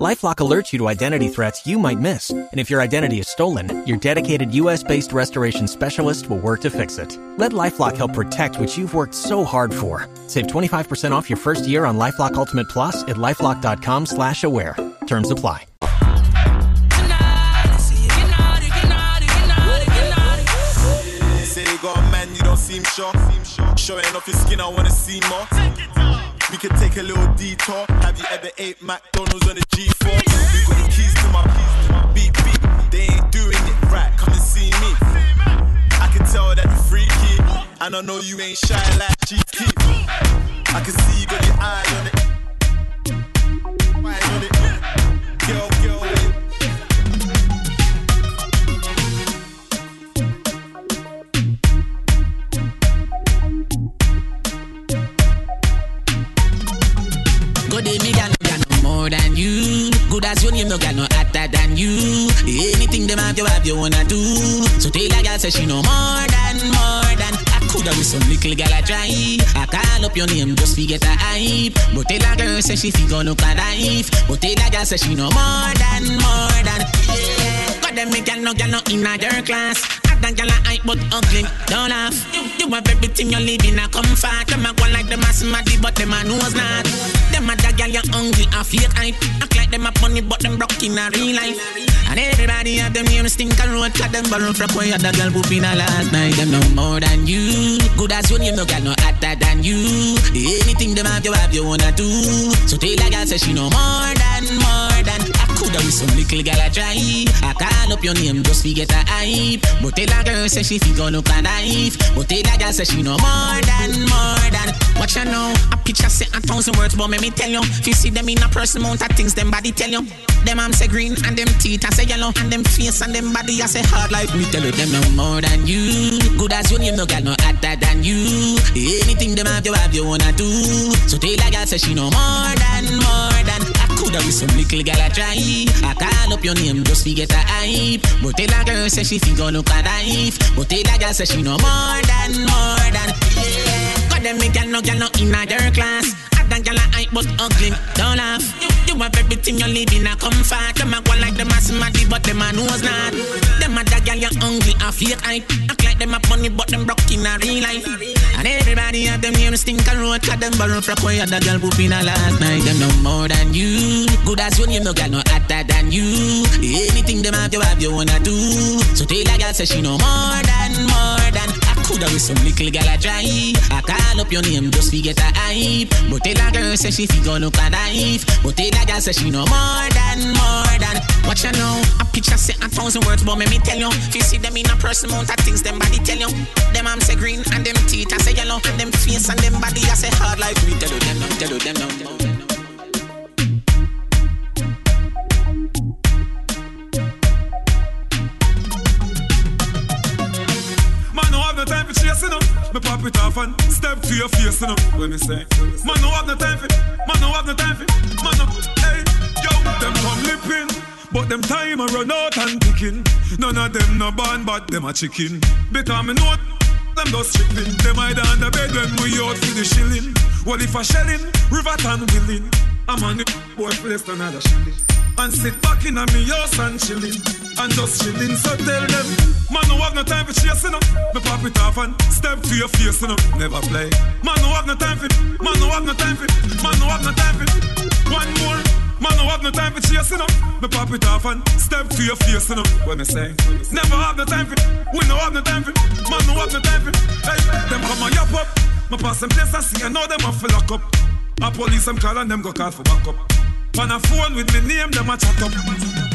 LifeLock alerts you to identity threats you might miss, and if your identity is stolen, your dedicated U.S.-based restoration specialist will work to fix it. Let LifeLock help protect what you've worked so hard for. Save 25% off your first year on LifeLock Ultimate Plus at lifeLock.com/slash-aware. Terms apply. Say you got man, you don't seem sure. Showing off your skin, I wanna see more. We could take a little detour. Have you ever ate McDonald's on a G4? We got the keys to my beep beep. They ain't doing it right. Come and see me. I can tell that you're freaky, and I know you ain't shy like cheeky. I can see you got your eye on it. Eye on it. Girl, girl, Good day, me got no, no more than you. Good as your name, no got no hotter than you. Anything them have, you have, you wanna do. So tell a girl, say she no more than, more than. I coulda with some little girl I try. I call up your name just to get a hype. But tell a girl, say she fi go look a. But tell a girl, say she no more than, more than. Yeah. Me gal no gal no in a your class. That gal a hype but ugly, don't laugh. You, have everything you live in a comfort. Them a go like them a smarty, but them a knows not. Them a that gal you hungry a fake hype. Like them a funny, but them broke in a real life. And everybody have them name stink and road, cut them borrow from where the girl poop in a last night. Them no more than you. Good as your name, no gal no hotter than you. Anything them have, you have, you wanna do. So tell a gal say she no more than, more than. I coulda with some little girl I try. I call up your name just to get a hype. But tell a girl say she fi go look a knife. But tell a girl say she no more than, more than. What you know? A picture say a thousand words, but let me tell you. If you see them in a person, amount of things them body tell you. Them arms say green and them teeth I say yellow and them face and them body I say hard like me tell you them no more than you. Good as your name, no gal no hotter than you. Anything them have, you have, you wanna do. So tell a girl say she no more than, more than. I coulda with some little gal I try. I call up your name just to get a hype. But tell a girl say she fi go look a knife. But tell a girl say she no more than, more than. Yeah. God them me gal no gal no in a your class. That gal a hype but ugly, don't laugh. You, have everything you live in a comfort. Them a go like them a smarty, but them a knows not. Them a that gal you hungry a fake hype. Act like them a funny, but them broke in a real life. And everybody have them name stink and road, cut them borrow from where the girl poop in a last night. Them no more than you. Good as when you no gal no hotter than you. Anything them have, you have, you wanna do. So tell a gal say she no more than, more than. With some little I try. I call up your name just to get a hype. But tell a girl say she fi go look a knife. But tell a girl say she no more than, more than. What you know? A picture say a thousand words, but let me tell you. If you see them in a person, amount of things them body tell you. Them arms say green and them teeth I say yellow and them face and them body I say hard like me. Tell you them now, tell you them. Me pop it off and step to your face, you know. When me say, man, no have no time for, man, no have no time for, man, no. Hey, yo, them come lipping, but them time a run out and picking. None of them no born, but them a chicken. Because me know them just tripping. Them hide under bed when we out for the shilling. Well, if I shelling, river and willing, I'm on the boy place another shilling. And sit back in a me house and chilling And just chilling So tell them Man no have no time for chasing up Me pop it off and Step to your face you know. Never play. Man no have no time for Man no have no time for Man no have no time for. One more. Man no have no time for chasing up Me pop it off and Step to your face you know. When me say? Never have no time for We no have no time for Man no have no time for. Hey Them come and yap up. Me pass them place I see I know them a fi lock up. A police them call and them go call for backup. On a phone with me name, them a chat up.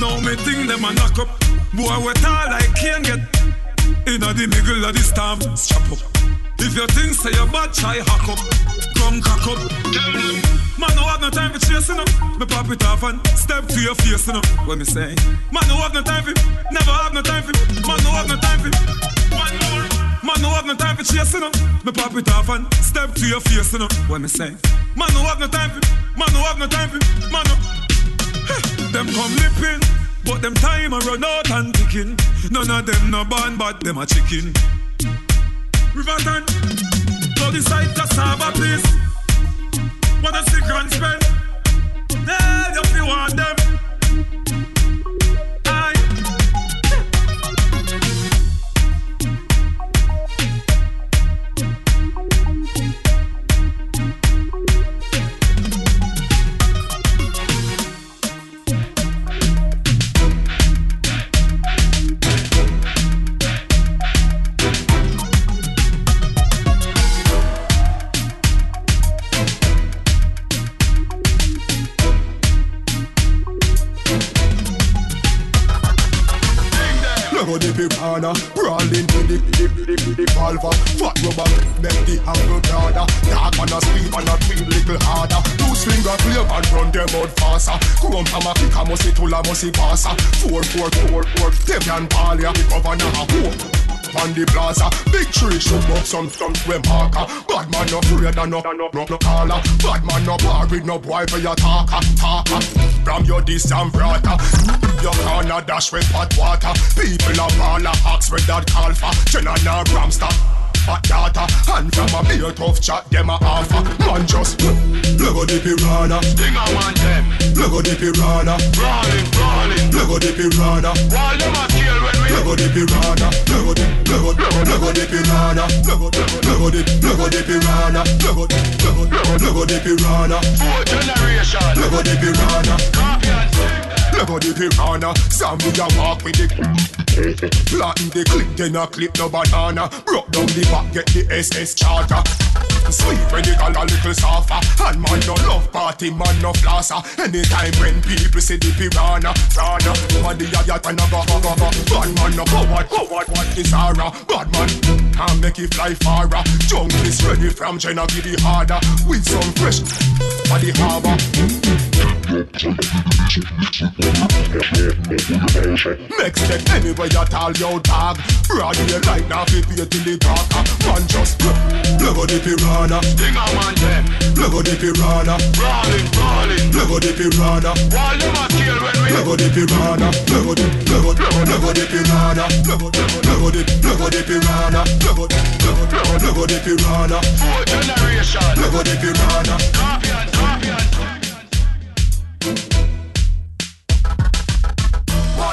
Now me think them a knock up. Boy, we tall like can't get in the middle of the storm. Strap up. If you think say you're bad, try hack up. Come cock up. Man, no have no time for chasing up. Me pop it off and step to your face, you know. What me say? Man, no have no time for. Never have no time for. Man, no have no time for. One more. Man, no have no time for chasing up. Me pop it off and step to your face, you know. What me say? Man, no have no time for. Man, no have no time for. Man, no. Them come lipping, but them time a run out and ticking. None of them no born, but them a chicken. Riverton, decide to serve a place. Wanna see grand spend? Tell you if you want them. Plug the big piranha, brawling to the clip, clip, clip, valva. Fat rubber, make the angle broader. Dark on a speed, on a twin little harder. Two finger clear and run them out faster. Come from a pick, I must see tula, must see passer. Four, four, four, four, them governor Palia, cover now on the plaza. Big tree shoot up some some swim marker. Uh. Bad man no afraid of no no no no caller. Bad man no bar no boy for your talker uh, talker. Uh. From your distant brother, your corner dash with hot water. People are ball a ox with that call for. Jenna fat data. And from a beer tough chat, them a alpha. Man just look at the piranha. sting a man them. Look at the piranha. Brawling, brawling. Look at the piranha. while them a kill when we. Look at the piranha. Look at the, look at, look the piranha. Look at, look at the, look the piranha. Look at, look at, look at the piranha. Four generation. Look at the piranha. Copy and stick. The piranha Sam we a walk with the Planting the clip, then a clip no banana. Broke down the back, get the SS charter. Sweet when they call a little softer. And man no love party, man no flosser Anytime when people say the piranha Piranha, man the yayat and a go go go go Bad man no coward, coward, what is Zara? Bad man, can't make it fly farther Jungle is ready from China, give it harder. With some fresh for the harbor Make step anyway at all your dog. Broad here like that, fit pay till the talk. Uh, man just Blow the piranha. Ding a man them Blow the piranha. Rolling, rolling Blow the piranha. Wall you must kill when we Blow the piranha. Blow the, blow, blow, blow the piranha. Blow, blow, blow the, blow the piranha. Blow, blow, blow, blow the piranha. Four generation. Blow the piranha. Copy and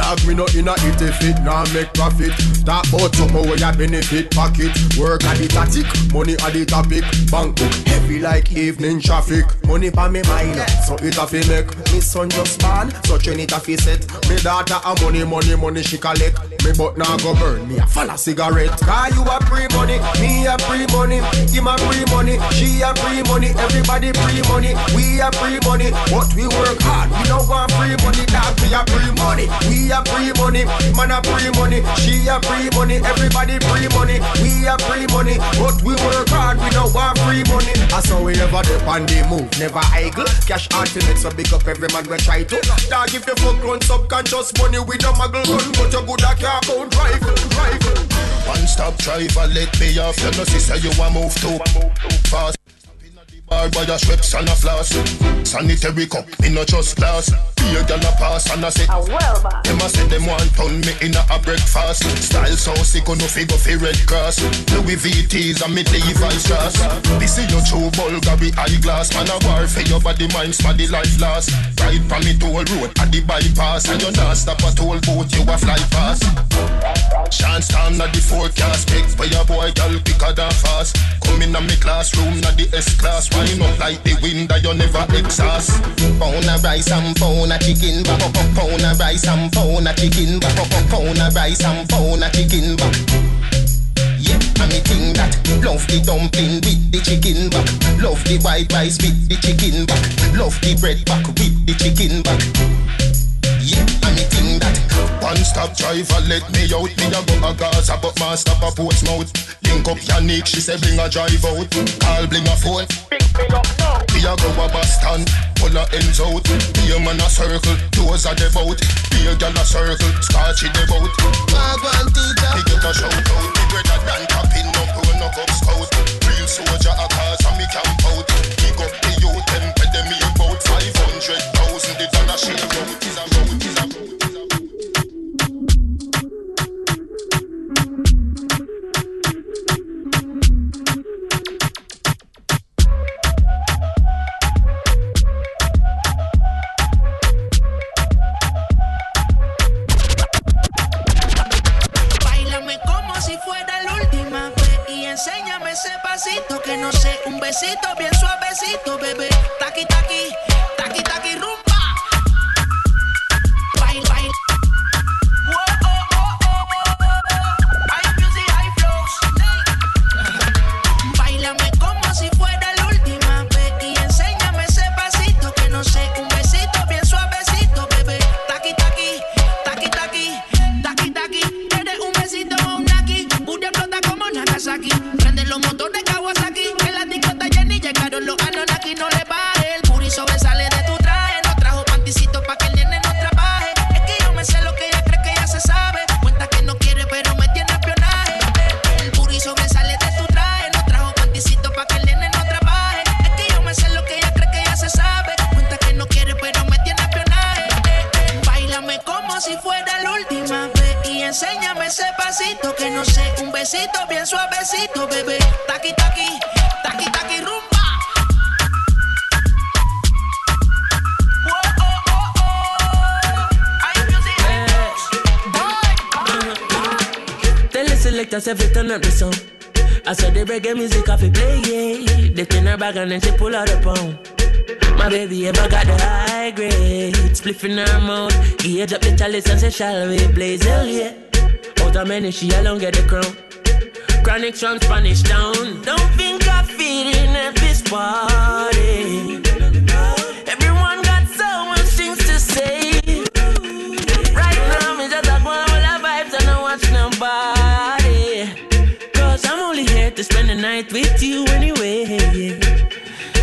Dog me no inna it if it nah make profit. Talk about something where ya benefit pocket. Work at the tactic, money at the topic. Bank book heavy like evening traffic. Money pa me mind, so it a fi make. Me son just born, so train it a fi set. Me daughter a money, money, money she collect. Me but now go burn me a follow cigarette. Cause you a free money, me a free money. Him a free money, she a free money. Everybody free money, we a free money. But we work hard, we don't want free money. Dog we a free money, we a free money. Man a free money, she a free money. Everybody free money, we a free money. But we work hard, we don't want free money. I saw we ever dip on the move, never idle. Cash make so big up every man we try to. Dog if you fuck run subconscious money, we don't muggle gun, but you good at car count rifle, rifle. One stop driver, let me off. You know, sister, you a move too fast. Bar by a Schweppes and a flask Sanitary cup, in no just glass A gal a pass and I say Them a say them want turn me in a, a breakfast. Style so sick, oh, no figure fi red grass. Louis VT's and me Levi's dress This is your true Bulgari eyeglass. Man a war for your body, mind, the life last. Ride from me toll road at the bypass. And you not stop a toll boat, you a fly fast. Chance time na the forecast. Big for your boy, gal quicker than fast. Come in a me classroom, na the S-class Wind up like the wind that you never exhaust. Pound a rice and pound a chicken back Pound a rice and pound a chicken back Pound a rice and pound a chicken back Yeah, and me think that Love the dumpling with the chicken back Love the white rice with the chicken back Love the bread back with the chicken back Yeah, and me think that One stop driver, let me out. Me a go a Gaza, but man stop a Portsmouth Link up Yannick, she say bring a drive out. Call bring a phone. We a go a Boston her ends out. Be a man a circle, those are the boat. Be a gal a circle, the boat. Wagwan teacher, he get a shout out. Me better than tapping up, run up up scout. Real soldier a cause and me camp out. Big up the youth, them selectors every turn up the song. I saw the reggae music off it play, yeah. They in her bag and then she pull out a pound. My baby ever got the high grade. Spliff in her mouth. Gauge up the chalice and say, shall we blaze? Hell yeah. Out of many, she alone get the crown. Chronic from Spanish town. Don't think I fit in at this party. With you anyway.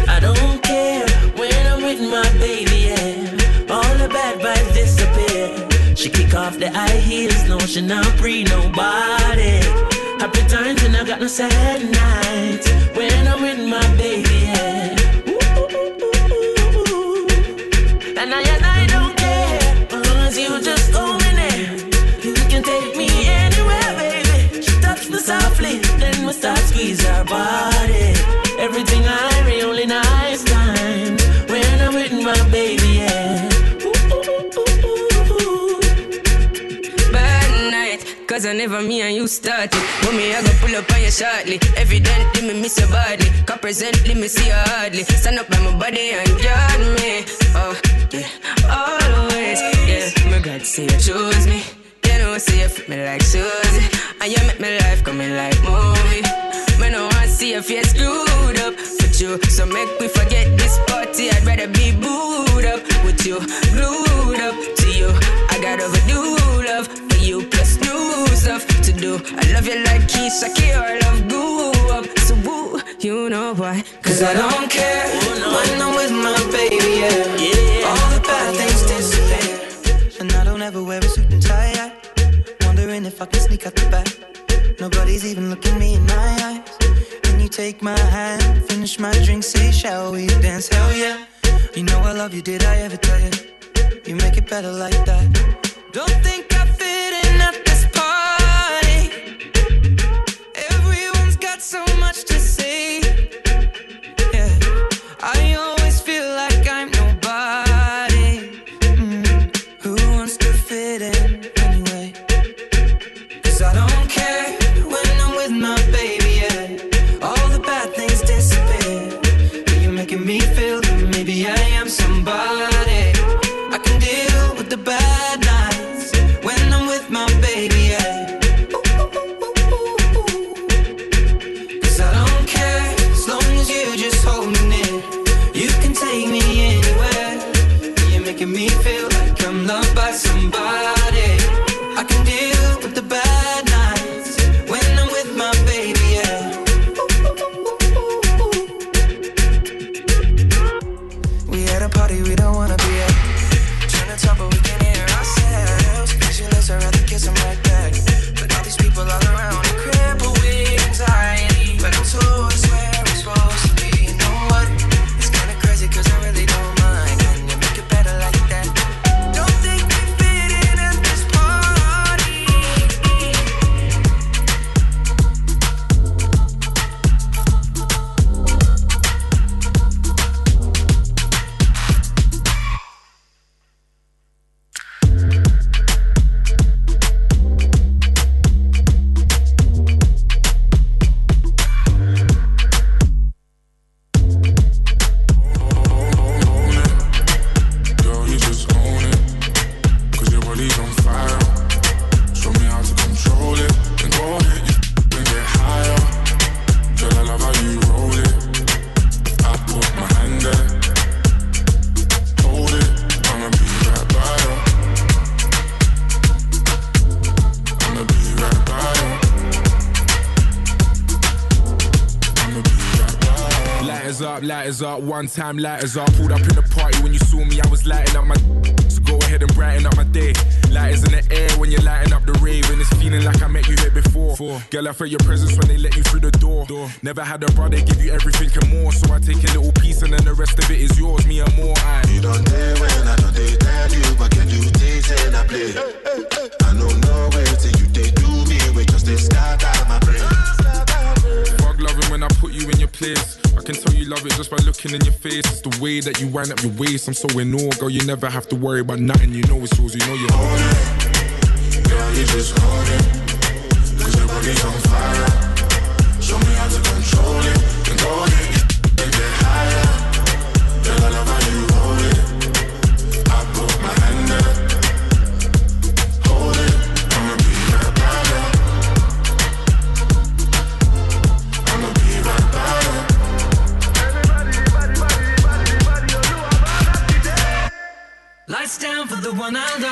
I don't care when I'm with my baby, yeah. All the bad vibes disappear. She kick off the high heels, no, she not free nobody. Happy times and I got no sad nights when I'm with my baby, yeah. And I and I don't care, cause you just we start squeeze her body. Everything I read, only nice times when I'm with my baby, yeah. Bad night, cause I never me and you started. But me, I go pull up on you shortly. Evidently, me miss your body. Cause presently, me see you hardly. Stand up by my body and guard me. Oh, yeah, always. Yeah, my God, say you choose me. Know, say you fit me like Susie. And you make my life coming like movie. Me no want see your face screwed up with you. So make me forget this party. I'd rather be booed up with you, glued up to you. I got overdue love for you, plus new stuff to do. I love you like Keisha K or love grew up. So woo, you know why? Cause I don't care when I'm with my baby, yeah. All the bad things disappear. And I don't ever wear a suit and tie. If I can sneak out the back. Nobody's even looking me in my eyes. When you take my hand, finish my drink, say, shall we dance? Hell yeah. You know I love you, did I ever tell you? You make it better like that. Don't think up, lighters up, one time lighters up. Pulled up in the party when you saw me, I was lighting up my. So go ahead and brighten up my day. Lighters in the air when you're lighting up the rave, and it's feeling like I met you here before. Girl, I felt your presence when they let you through the door. Never had a brother give you everything and more, so I take a little piece and then the rest of it is yours, me and more. I. You don't dare when I don't they tell you, but can you taste and I play? I don't know where till you they do me, we just they scatter my brain. Fuck loving when I put you in your place. Can tell you love it just by looking in your face. It's the way that you wind up your waist. I'm so in awe, girl. You never have to worry about nothing. You know it's yours. You know you're Hold it, girl, you just hold it. Cause your body's on fire. Down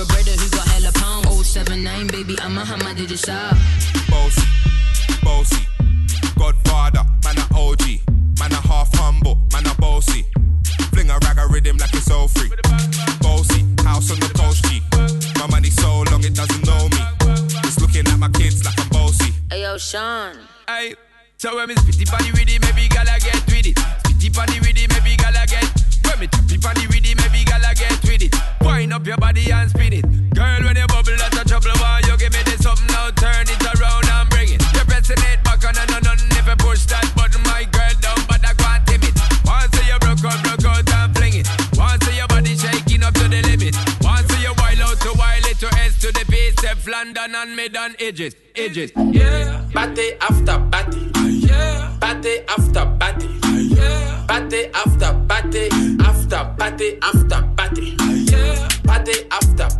looking for a got hella pound 079 baby, I'm a hammer, did you shop? Bossy, bossy, Godfather, man a OG, man a half humble, man a bossy. Fling a rag a rhythm like it's all free. Bossy, house on the coast G. My money so long it doesn't know me. It's looking at my kids like I'm bossy. Hey yo, Sean. Aye. So when me spitty body with it, maybe gala get with it. Spitty body with it, maybe gala get. When me tappy body with it, maybe gala get with it. Wind up your body and spin it. Girl, when you bubble, that's a trouble. Why you give me this something now? Turn it around and bring it. You're pressing it back on and on and if you push that button, my girl down, but I can't tame it. Once you broke out, broke out and fling it. Once your body shaking up to the limit. Once you wild out to wild it to S to the base, step London and mid and edges, edges. Yeah. Party after party. Yeah. Party after party. Yeah. Party after party. After party after party. Party after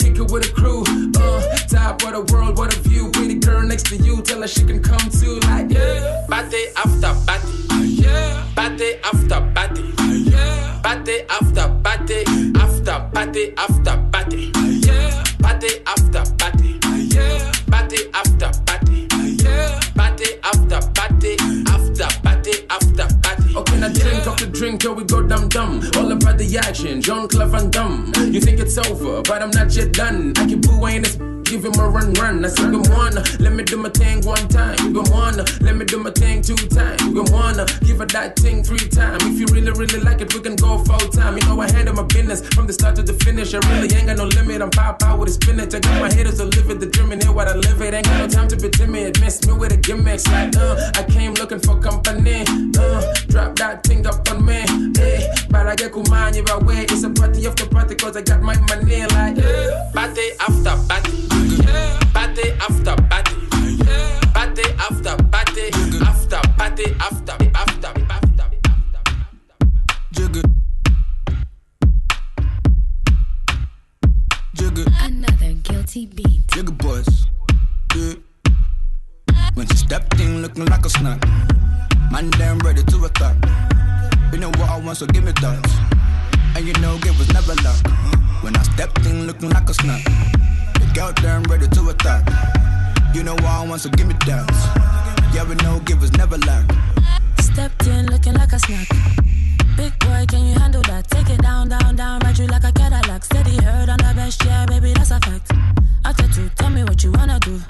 kick it with a crew. Uh, top of the world, what a view. Pretty girl next to you, tell her she can come too. Like, yeah. Party after party. Yeah. Party after party. Yeah. Party after party. After party after party. Yeah. Party after party. Yeah. Party after party. Yeah. Party after party. After party after now drink off the drink, yo, we go dum dum. All about the action, John Clav and dumb. You think it's over, but I'm not yet done. I keep booing this give him a run, run. I said, come on, let me do my thing one time. You on, let me do my thing two times. You on, give her that thing three times. If you really, really like it, we can go full time. You know I handle my business from the start to the finish. I really ain't got no limit. I'm pop out with a spinach. I got my haters to live it, hear what I live it. Ain't got no time to be timid. Miss me with a gimmicks like, uh, I came looking for company. Uh, drop that thing up on me. Hey, but I get cool man, if I wait, it's a party after party, cause I got my money like, yeah. Party after party. Party after party. Party after party. After party after after after. Jigga. Jigga. Another guilty beat. Jigga boys. Yeah. When she stepped in looking like a snack. Man, damn ready to attack. You know what I want, so give me that. And you know, it was never luck. When I stepped in looking like a snack. Girl damn ready to attack. You know I want, so give me that. Yeah, we know, give us never lack. Stepped in looking like a snack. Big boy, can you handle that? Take it down, down, down, ride you like a Cadillac. Steady heard on the best, yeah, baby, that's a fact. After two, tell me what you wanna do.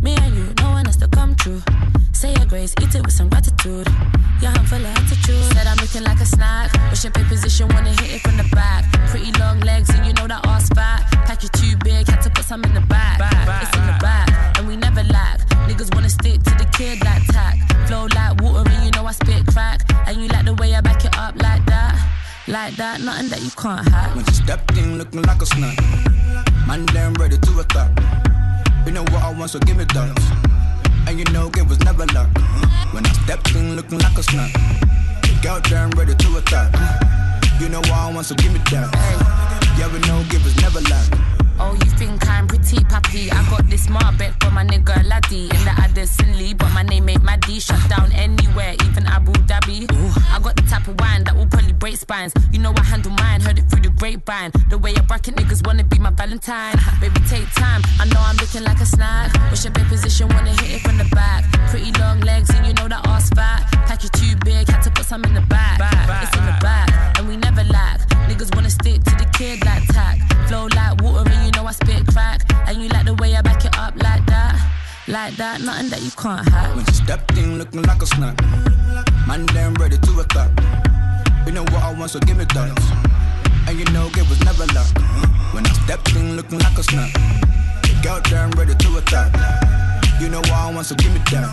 Me and you, no one has to come true. Say your grace, eat it with some gratitude. Full of attitude. Said I'm looking like a snack. Wish your position, wanna hit it from the back. Pretty long legs, and you know that ass fat. Pack you too big, had to put some in the back. It's in the back, and we never lack. Niggas wanna stick to the kid like tack. Flow like water, and you know I spit crack. And you like the way I back it up like that. Like that, nothing that you can't hack. When she stepped in looking like a snack. Man, damn ready to attack. You know what I want, so give me that. And you know it was never luck. Uh-huh. When I stepped in looking like a snack. Girl, damn ready to attack. Uh-huh. You know I want, so give me that. Uh-huh. Yeah, we know give was never luck. Oh, you think I'm pretty pappy? I got this Marbet for my nigga Laddie. In the others silly, but my name ain't Maddie. Shut down anywhere, even Abu Dhabi. I got the type of wine that break spines. You know I handle mine, heard it through the grapevine. The way I bracket niggas wanna be my Valentine. Baby, take time. I know I'm looking like a snack. Wish your bed position, wanna hit it from the back. Pretty long legs, and you know that ass fat. Pack you too big, had to put some in the back. It's in the back, and we never lack. Niggas wanna stick to the kid like tack. Flow like water, and you know I spit crack. And you like the way I back it up like that. Like that, nothing that you can't hack. When she stepped in looking like a snack. Man, damn ready to attack. You know what I want, so give me that. And you know it was never luck. When I stepped in looking like a snack. Girl, damn ready to attack. You know what I want, so give me that.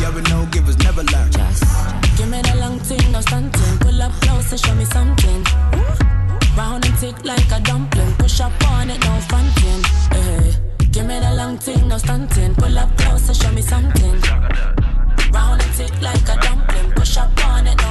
Yeah, we know give us never luck. Give me the long thing, no stunting. Pull up close and show me something. Round and thick like a dumpling. Push up on it, no fronting. Hey. Give me the long thing, no stunting. Pull up close and show me something. Round and thick like a dumpling. Push up on it,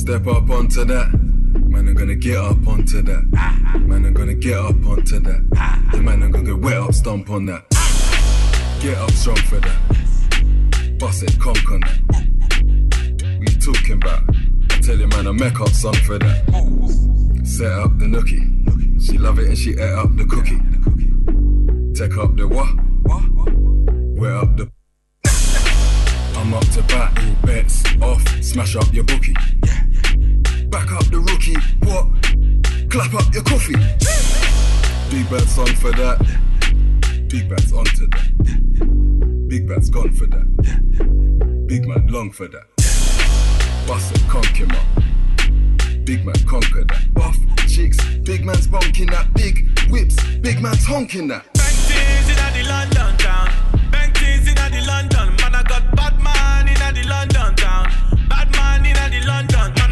Step up onto that. Man, I'm gonna get up onto that. Man, I'm gonna get up onto that. Man, I'm gonna get wet up, stomp on that. Get up strong for that. Bust it, conk on that. You talking about? I tell you, man, I make up song for that. Set up the nookie. She love it and she ate up the cookie. Take up the what? Wet up the. I'm up to battle, bets off, smash up your bookie. Back up the rookie, what? Clap up your coffee. Big bad song for that. Big bad's onto that. Big bad's gone for that. Big man long for that. Bust it, conk him up. Big man conquer that. Buff chicks, big man's bonking that. Big whips, big man's honking that. Bank things in the London town. Bank things in the London. Man, I got bad man in the London town. Bad man in the London. Man,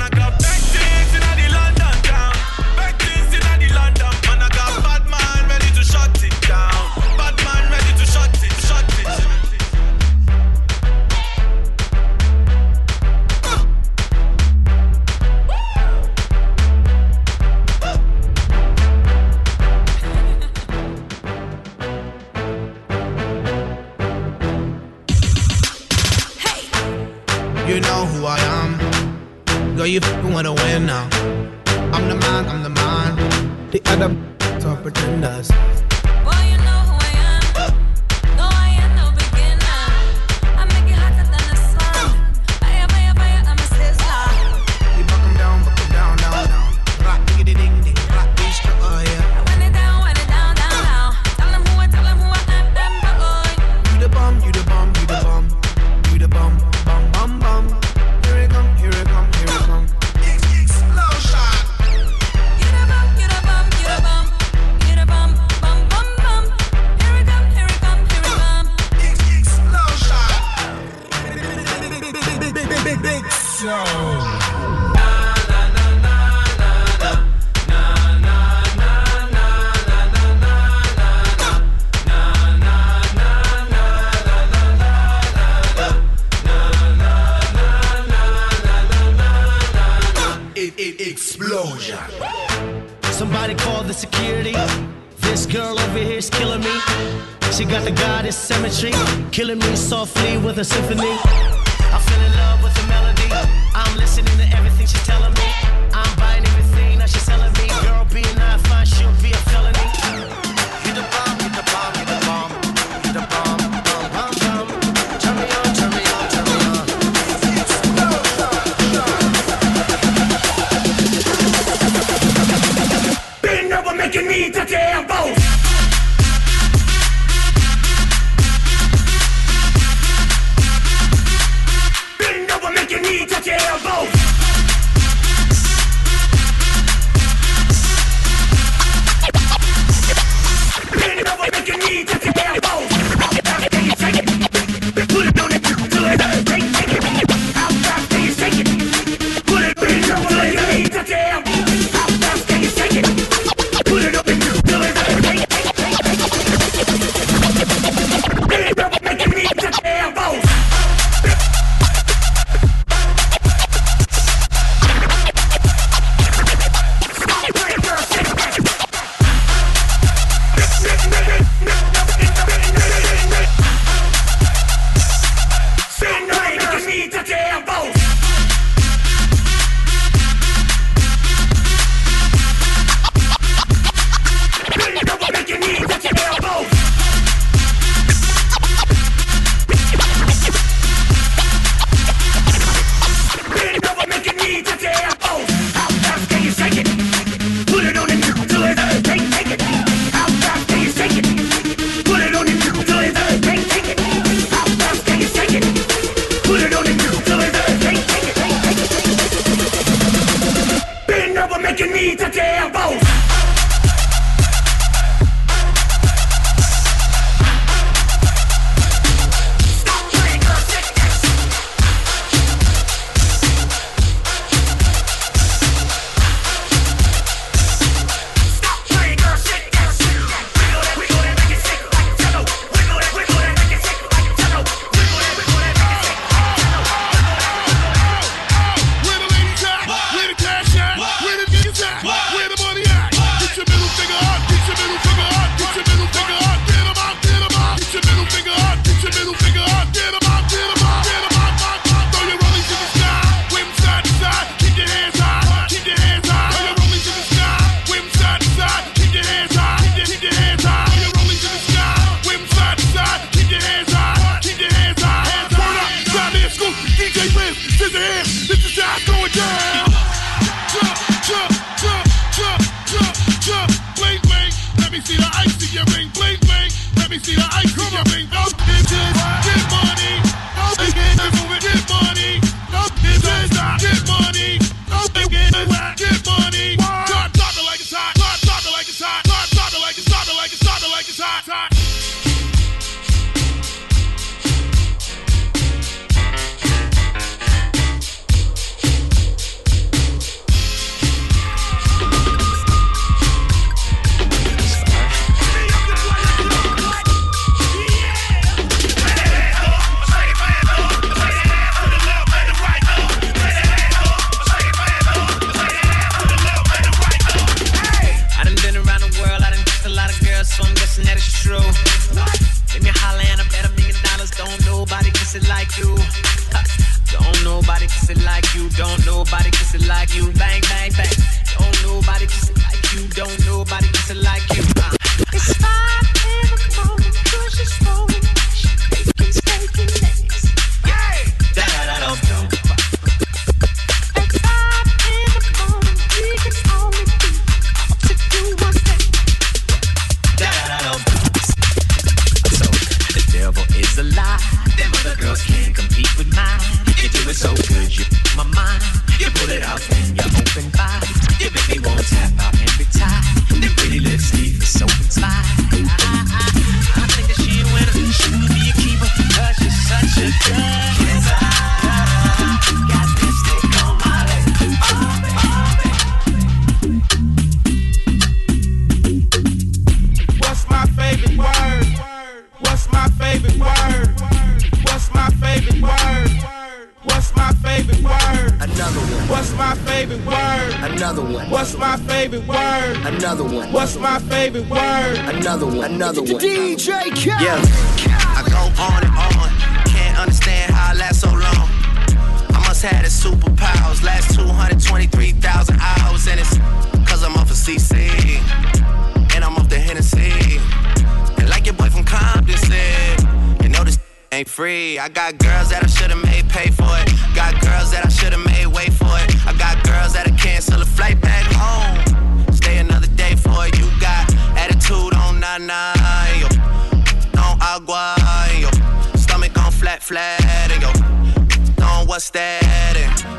You know who I am. Girl, you fucking wanna win now. I'm the man, I'm the man. The other are pretenders. Another one. What's my favorite word? Another one. Another one. DJ Khaled. Yeah, I go on and on. Can't understand how I last so long. I must have the superpowers. Last 223,000 hours, and it's cause I'm off of CC. And I'm off the Hennessy. And like your boy from Compton said, you know this ain't free. I got girls that I should've made pay for it. Got girls that I should've made wait for it. I got girls that'll cancel a flight back home. It. You got attitude on nine yo. On agua, yo. Stomach on flat, flat, and yo. On what's that?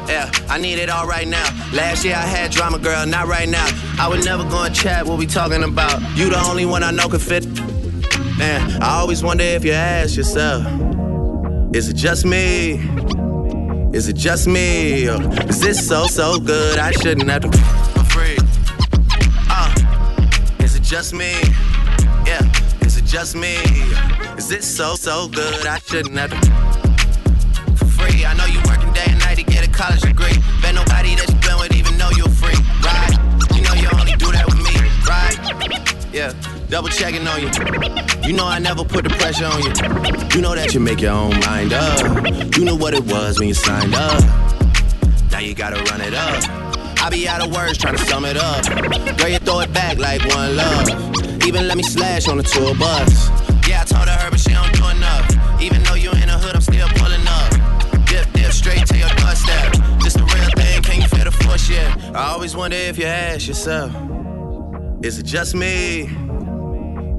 Yeah, I need it all right now. Last year I had drama, girl, not right now. I would never go and chat what we talking about. You the only one I know could fit. Man, I always wonder if you ask yourself, is it just me? Is it just me? Or is this so, so good? I shouldn't have to just me? Yeah, is it just me? Is this so, so good? I shouldn't have for free. I know you working day and night to get a college degree. Bet nobody that you been with even know you're free, right? You know you only do that with me, right? Yeah, double checking on you. You know I never put the pressure on you. You know that you make your own mind up. You knew what it was when you signed up. Now you gotta run it up. I be out of words trying to sum it up. Girl, you throw it back like one love. Even let me slash on the tour bus. Yeah, I told her, but she don't do enough. Even though you in the hood, I'm still pulling up. Dip, dip, straight to your doorstep. Just a real thing, can you feel the force yet? I always wonder if you ask yourself, is it just me?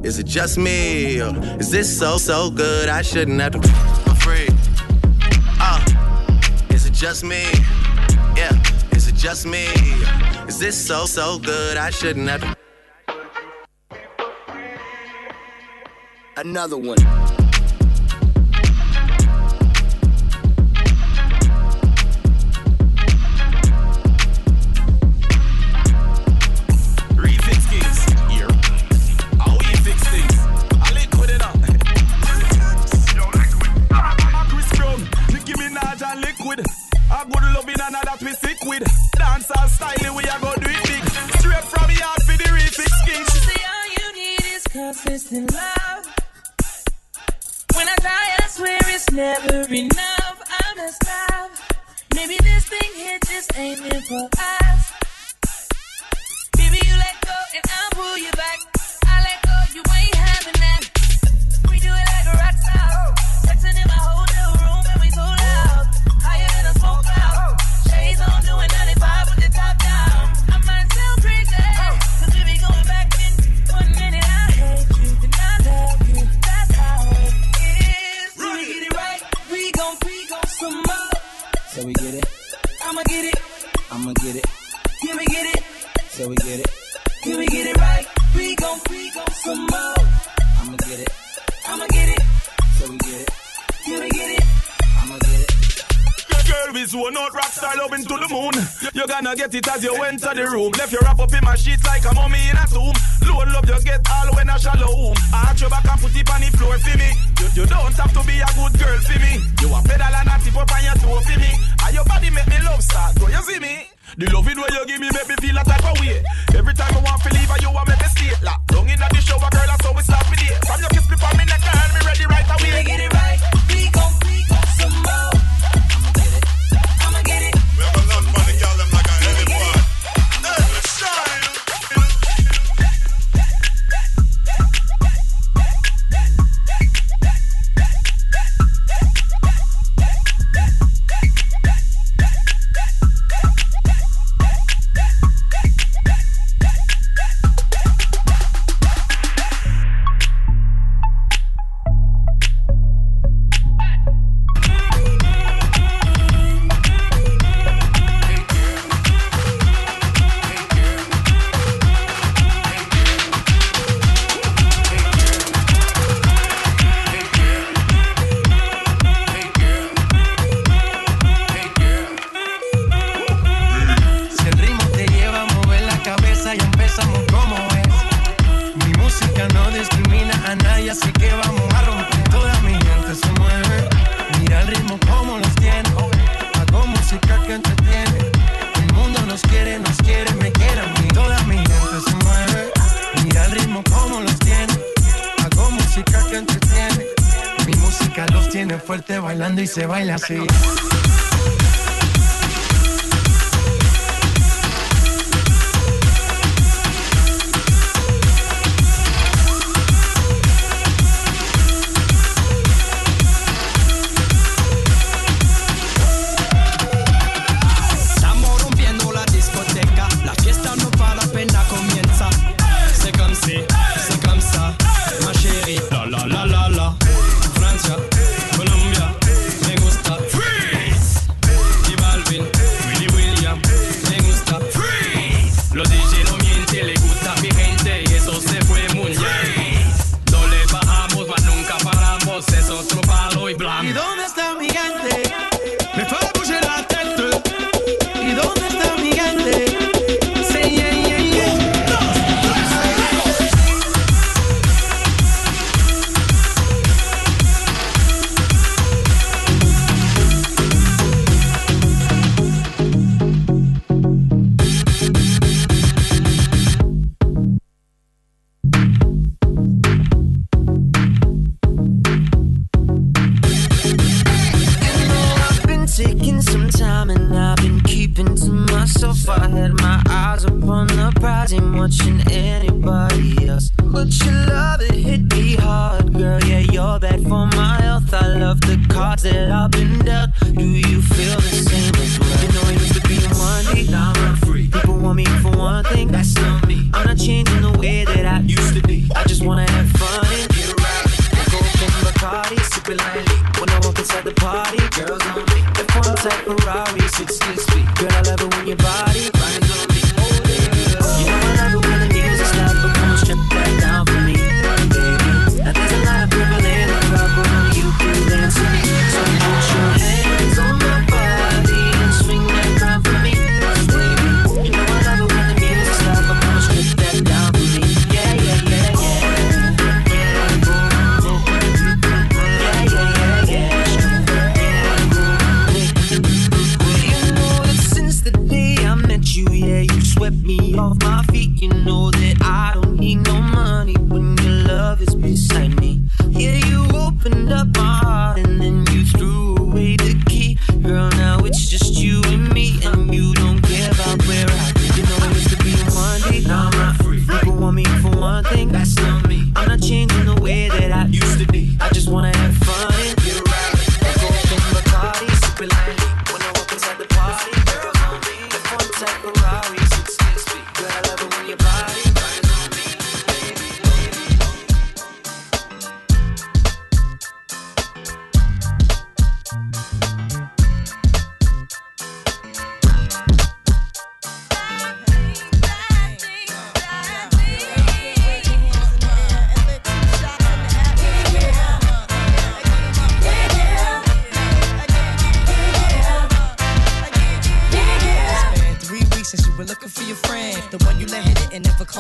Is it just me? Is this so, so good? I shouldn't have to for free. Uh, is it just me? Just me? Is this so, so good? I shouldn't have. Another one. Consistent love. When I die, I swear it's never enough. I must stop. Maybe this thing here just ain't meant for us. Baby, you let go and I'll pull you back. I let go, you ain't having that. Moon. You're gonna get it as you enter the room. Left your wrap up in my sheets like a mummy in a tomb. Load love you get all when I shallow home. Arch your back and put it on the floor for me. You, you don't have to be a good girl for me. You a pedal and a tip up on your toe for me. And your body make me love start. Do you see me? The loving way you give me make me feel a type of way. Every time I want to leave, I you want me to stay. Lock down in the shower, girl, that's how we start with it. From your kiss me on me neck, girl, me ready right away. Get it right? at the party, girls on me. F1 type Ferrari, 16 speed. Girl, I love it when you buy.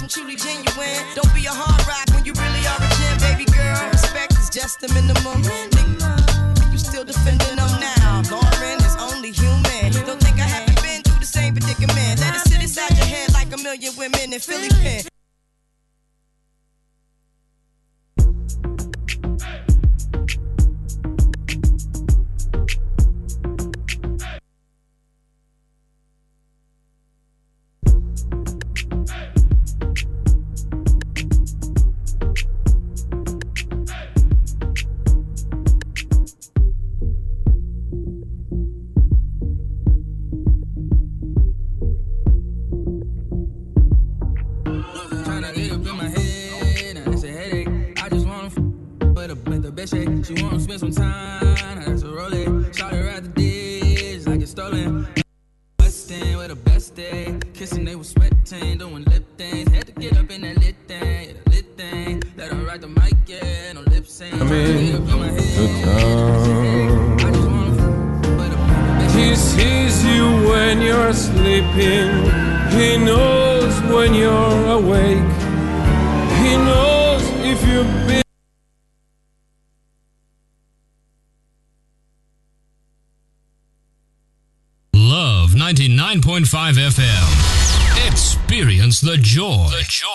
I'm truly genuine. Don't be a hard rock when you really are a gem, baby girl. Respect is just the minimum. Nigga, you still defending them now. Lauryn is only human. Don't think I haven't been through the same predicament. Let it sit inside your head like a million women in Philly Penn. on time. The joy. The joy.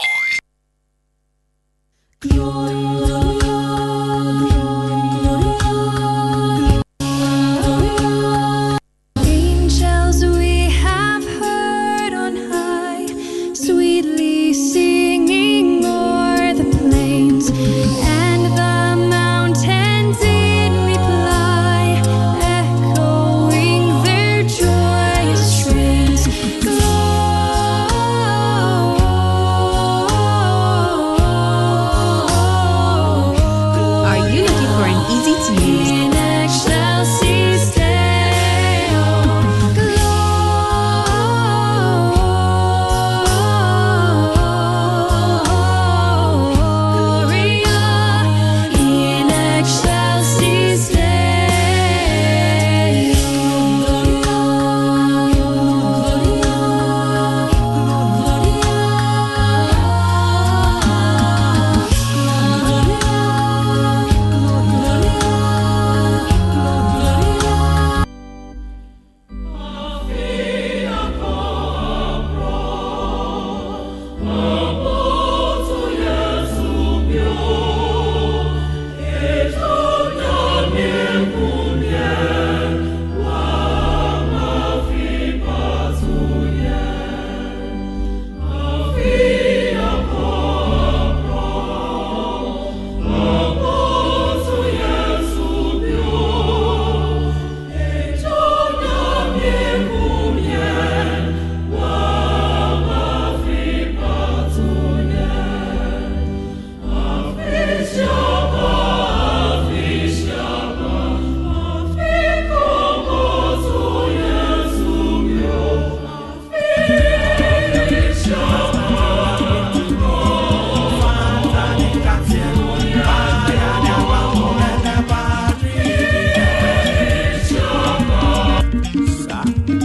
On